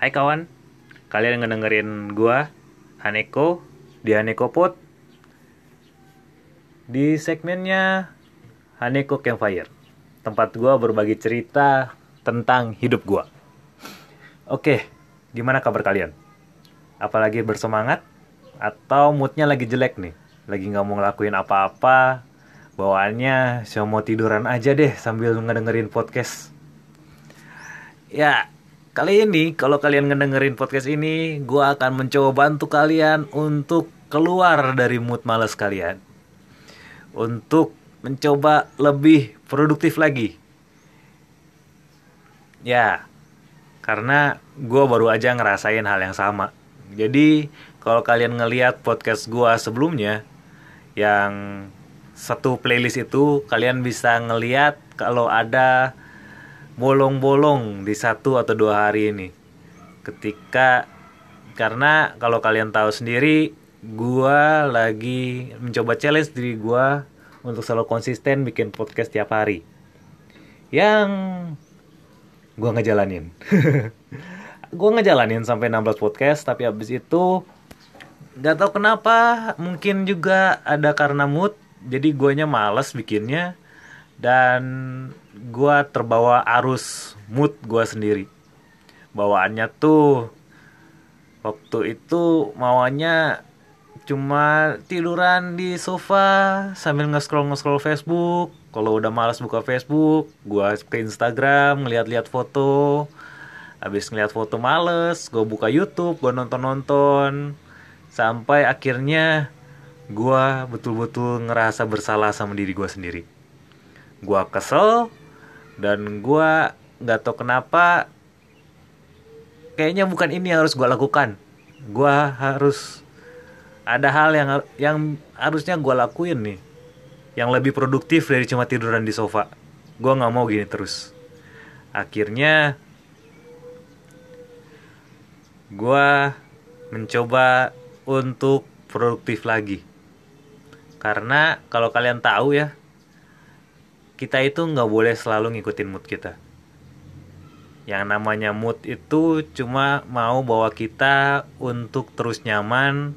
Hai kawan, kalian ngedengerin gua Haneko di Haneko Pod di segmennya Haneko Campfire, tempat gua berbagi cerita tentang hidup gua. Oke, gimana kabar kalian? Apalagi bersemangat atau moodnya lagi jelek nih, lagi nggak mau ngelakuin apa-apa, bawaannya cuma mau tiduran aja deh sambil ngedengerin podcast. Ya, kali ini kalau kalian ngedengerin podcast ini, gua akan mencoba bantu kalian untuk keluar dari mood males kalian. Untuk mencoba lebih produktif lagi. Ya, karena gue baru aja ngerasain hal yang sama. Jadi, kalau kalian ngeliat podcast gue sebelumnya, yang satu playlist itu kalian bisa ngeliat kalau ada bolong-bolong di satu atau dua hari ini. Ketika karena kalau kalian tahu sendiri, gua lagi mencoba challenge diri gua untuk selalu konsisten bikin podcast tiap hari. Yang gua ngejalanin. gua ngejalanin sampai 16 podcast tapi habis itu nggak tahu kenapa mungkin juga ada karena mood jadi guanya males bikinnya dan gua terbawa arus mood gua sendiri. Bawaannya tuh waktu itu mauannya cuma tiduran di sofa sambil nge-scroll nge-scroll Facebook. Kalau udah malas buka Facebook gua ke Instagram ngeliat-liat foto. Habis ngeliat foto males gua buka YouTube gua nonton-nonton. Sampai akhirnya gua betul-betul ngerasa bersalah sama diri gua sendiri. Gua kesel dan gua nggak tahu kenapa kayaknya bukan ini yang harus gua lakukan. Gua harus ada hal yang yang harusnya gue lakuin nih. Yang lebih produktif dari cuma tiduran di sofa. Gue nggak mau gini terus. Akhirnya gue mencoba untuk produktif lagi. Karena kalau kalian tahu ya kita itu nggak boleh selalu ngikutin mood kita yang namanya mood itu cuma mau bawa kita untuk terus nyaman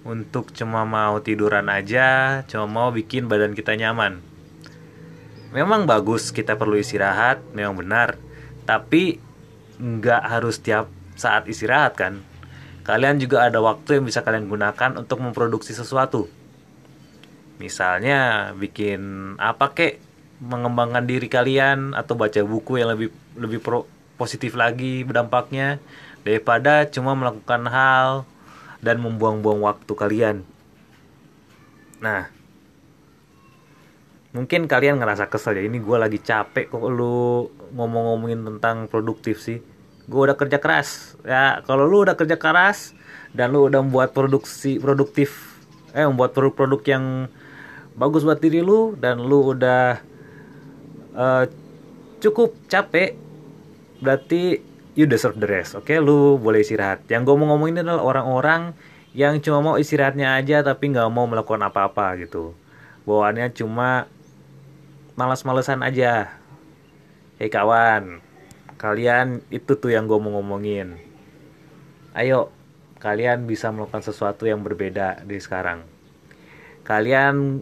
untuk cuma mau tiduran aja, cuma mau bikin badan kita nyaman. Memang bagus kita perlu istirahat, memang benar. Tapi nggak harus tiap saat istirahat kan. Kalian juga ada waktu yang bisa kalian gunakan untuk memproduksi sesuatu. Misalnya bikin apa kek, mengembangkan diri kalian atau baca buku yang lebih lebih pro, positif lagi berdampaknya daripada cuma melakukan hal dan membuang-buang waktu kalian. Nah, mungkin kalian ngerasa kesel ya. Ini gue lagi capek kok lu ngomong-ngomongin tentang produktif sih. Gue udah kerja keras. Ya, kalau lu udah kerja keras dan lu udah membuat produksi produktif, eh membuat produk-produk yang bagus buat diri lu dan lu udah uh, cukup capek, berarti you deserve the rest oke? Okay? lu boleh istirahat. Yang gue mau ngomongin adalah orang-orang yang cuma mau istirahatnya aja tapi nggak mau melakukan apa-apa gitu. Bawaannya cuma malas-malesan aja. Hei kawan kalian itu tuh yang gue mau ngomongin. Ayo kalian bisa melakukan sesuatu yang berbeda di sekarang. Kalian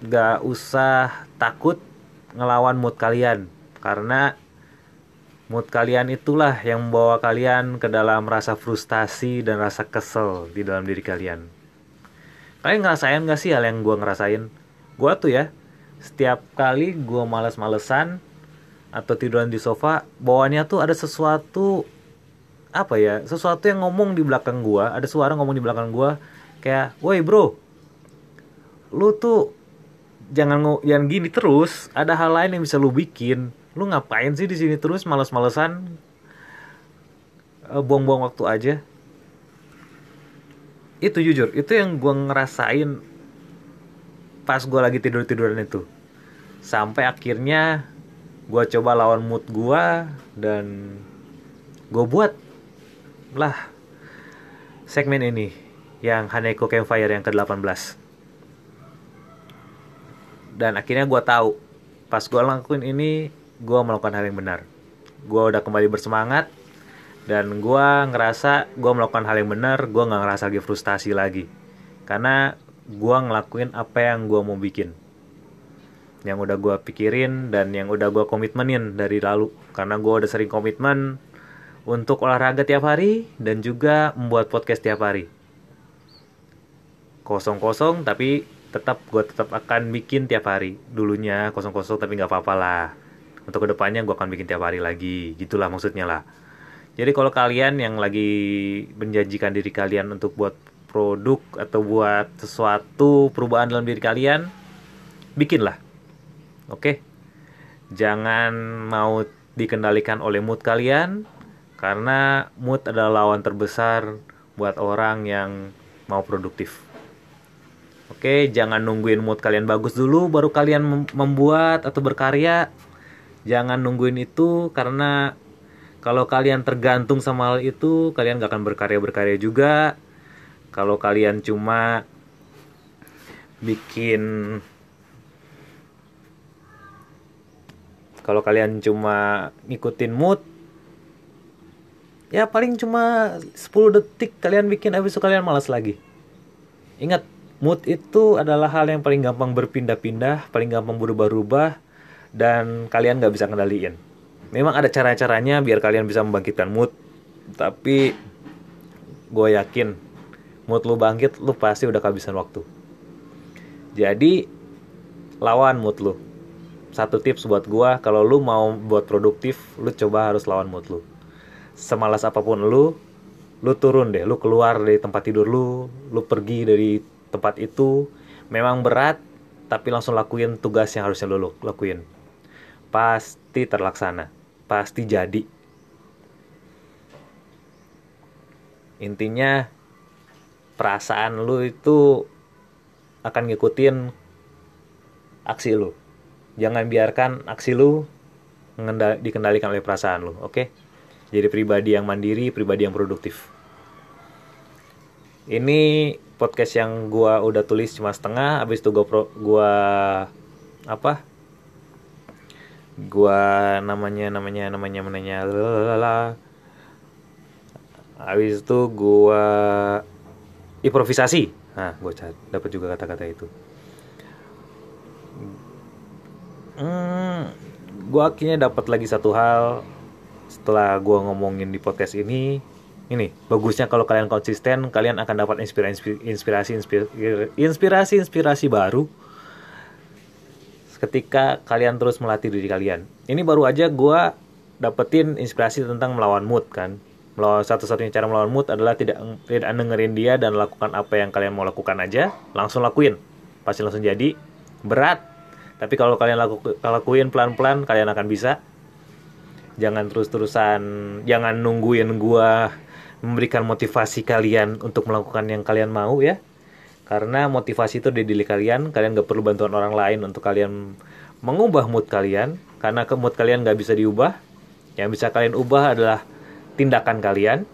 gak usah takut ngelawan mood kalian karena Mood kalian itulah yang membawa kalian ke dalam rasa frustasi dan rasa kesel di dalam diri kalian. Kalian ngerasain gak sih hal yang gue ngerasain? Gue tuh ya, setiap kali gue males-malesan atau tiduran di sofa, bawaannya tuh ada sesuatu apa ya, sesuatu yang ngomong di belakang gue, ada suara ngomong di belakang gue, kayak, woi bro, lu tuh jangan jangan gini terus, ada hal lain yang bisa lu bikin. Lu ngapain sih di sini terus? Males-malesan? Uh, buang-buang waktu aja. Itu jujur itu yang gue ngerasain pas gue lagi tidur tiduran itu. Sampai akhirnya gue coba lawan mood gue dan gue buat lah segmen ini yang Haneko Campfire yang ke-18 dan akhirnya gue tahu pas gue lakuin ini gue melakukan hal yang benar. Gue udah kembali bersemangat dan gue ngerasa gue melakukan hal yang benar gue nggak ngerasa lagi frustasi lagi. Karena gue ngelakuin apa yang gue mau bikin. Yang udah gue pikirin dan yang udah gue komitmenin dari lalu. Karena gue udah sering komitmen untuk olahraga tiap hari dan juga membuat podcast tiap hari. Kosong-kosong tapi tetap gue tetap akan bikin tiap hari. Dulunya kosong-kosong tapi nggak apa-apa lah. Untuk ke depannya gue akan bikin tiap hari lagi. Gitulah maksudnya lah. Jadi kalau kalian yang lagi menjanjikan diri kalian untuk buat produk atau buat sesuatu perubahan dalam diri kalian bikinlah. Oke. Jangan mau dikendalikan oleh mood kalian karena mood adalah lawan terbesar buat orang yang mau produktif. Oke, jangan nungguin mood kalian bagus dulu baru kalian membuat atau berkarya. Jangan nungguin itu karena kalau kalian tergantung sama hal itu, kalian gak akan berkarya-berkarya juga. Kalau kalian cuma bikin kalau kalian cuma ngikutin mood ya paling cuma 10 detik kalian bikin habis itu kalian malas lagi ingat mood itu adalah hal yang paling gampang berpindah-pindah paling gampang berubah-ubah dan kalian nggak bisa kendaliin memang ada cara-caranya biar kalian bisa membangkitkan mood tapi gue yakin mood lu bangkit lu pasti udah kehabisan waktu. Jadi lawan mood lu. Satu tips buat gua kalau lu mau buat produktif lu coba harus lawan mood lu. Semalas apa pun lu lu turun deh lu keluar dari tempat tidur lu lu pergi dari tempat itu memang berat tapi langsung lakuin tugas yang harusnya lu lakuin. Pasti terlaksana pasti jadi. Intinya perasaan lu itu akan ngikutin aksi lu. Jangan biarkan aksi lu dikendalikan oleh perasaan lu oke? Okay? jadi pribadi yang mandiri pribadi yang produktif. Ini podcast yang gua udah tulis cuma setengah habis itu gua pro, gua apa? Gua namanya namanya namanya namanya lalala. habis itu gua improvisasi. Nah gua dapat juga kata-kata itu. Hmm, gue akhirnya dapat lagi satu hal setelah gue ngomongin di podcast ini ini bagusnya kalau kalian konsisten kalian akan dapat inspirasi inspirasi inspirasi inspirasi baru ketika kalian terus melatih diri kalian. Ini baru aja gue dapetin inspirasi tentang melawan mood kan? Melawan satu-satunya cara melawan mood adalah tidak tidak dengerin dia dan lakukan apa yang kalian mau lakukan aja langsung lakuin. Pasti langsung jadi berat. Tapi kalau kalian laku, lakuin pelan-pelan, kalian akan bisa. Jangan terus-terusan, jangan nungguin gua memberikan motivasi kalian untuk melakukan yang kalian mau ya. Karena motivasi itu di diri kalian, kalian gak perlu bantuan orang lain untuk kalian mengubah mood kalian. Karena ke mood kalian gak bisa diubah. Yang bisa kalian ubah adalah tindakan kalian.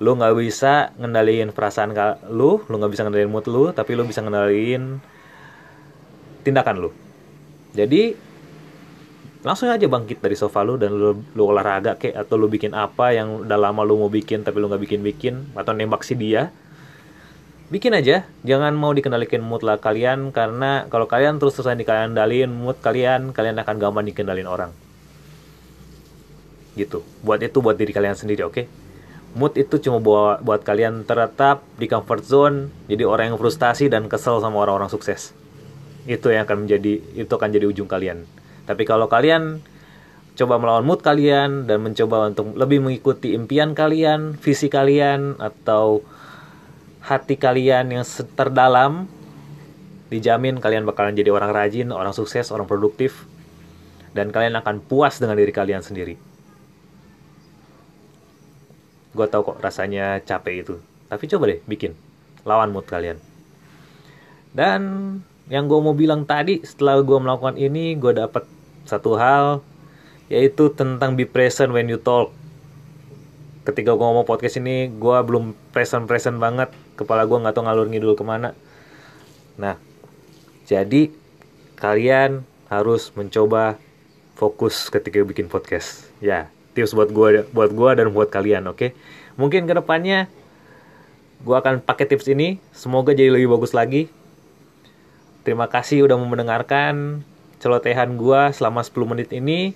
Lu gak bisa ngendaliin perasaan lu, lu gak bisa ngendaliin mood lu, tapi lu bisa ngendaliin tindakan lu. Jadi langsung aja bangkit dari sofa lu dan lu, lu olahraga kek atau lu bikin apa yang udah lama lu mau bikin tapi lu nggak bikin-bikin atau nembak si dia. Bikin aja. Jangan mau dikendalikan mood lah kalian karena kalau kalian terus terusan dikendalin mood kalian kalian akan gampang dikendalin orang. Gitu. Buat itu buat diri kalian sendiri oke? Okay? mood itu cuma buat buat kalian tetap di comfort zone jadi orang yang frustasi dan kesel sama orang-orang sukses. Itu yang akan menjadi itu akan jadi ujung kalian tapi kalau kalian coba melawan mood kalian dan mencoba untuk lebih mengikuti impian kalian visi kalian atau hati kalian yang terdalam dijamin kalian bakalan jadi orang rajin orang sukses orang produktif dan kalian akan puas dengan diri kalian sendiri. Gue tau kok rasanya capek itu. Tapi coba deh bikin. Lawan mood kalian. Dan yang gue mau bilang tadi setelah gue melakukan ini gue dapat satu hal yaitu tentang be present when you talk. Ketika gue ngomong podcast ini gue belum present present banget. Kepala gue nggak tahu ngalur ngidul ke mana. Nah jadi kalian harus mencoba fokus ketika bikin podcast. Ya tips buat gue buat gua dan buat kalian oke? Okay? mungkin ke depannya gue akan pakai tips ini. Semoga jadi lebih bagus lagi. Terima kasih udah mau mendengarkan celotehan gue selama 10 menit ini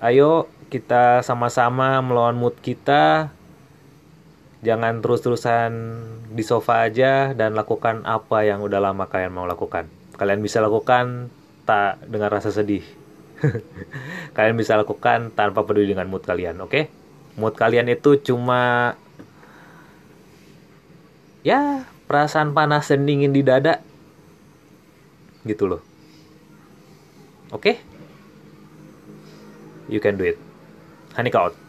ayo kita sama-sama melawan mood kita. Jangan terus-terusan di sofa aja dan lakukan apa yang udah lama kalian mau lakukan. Kalian bisa lakukan tak dengan rasa sedih. Kalian bisa lakukan tanpa peduli dengan mood kalian oke? Okay? mood kalian itu cuma ya perasaan panas dan dingin di dada gitu loh. Oke? Okay? you can do it. Hanika out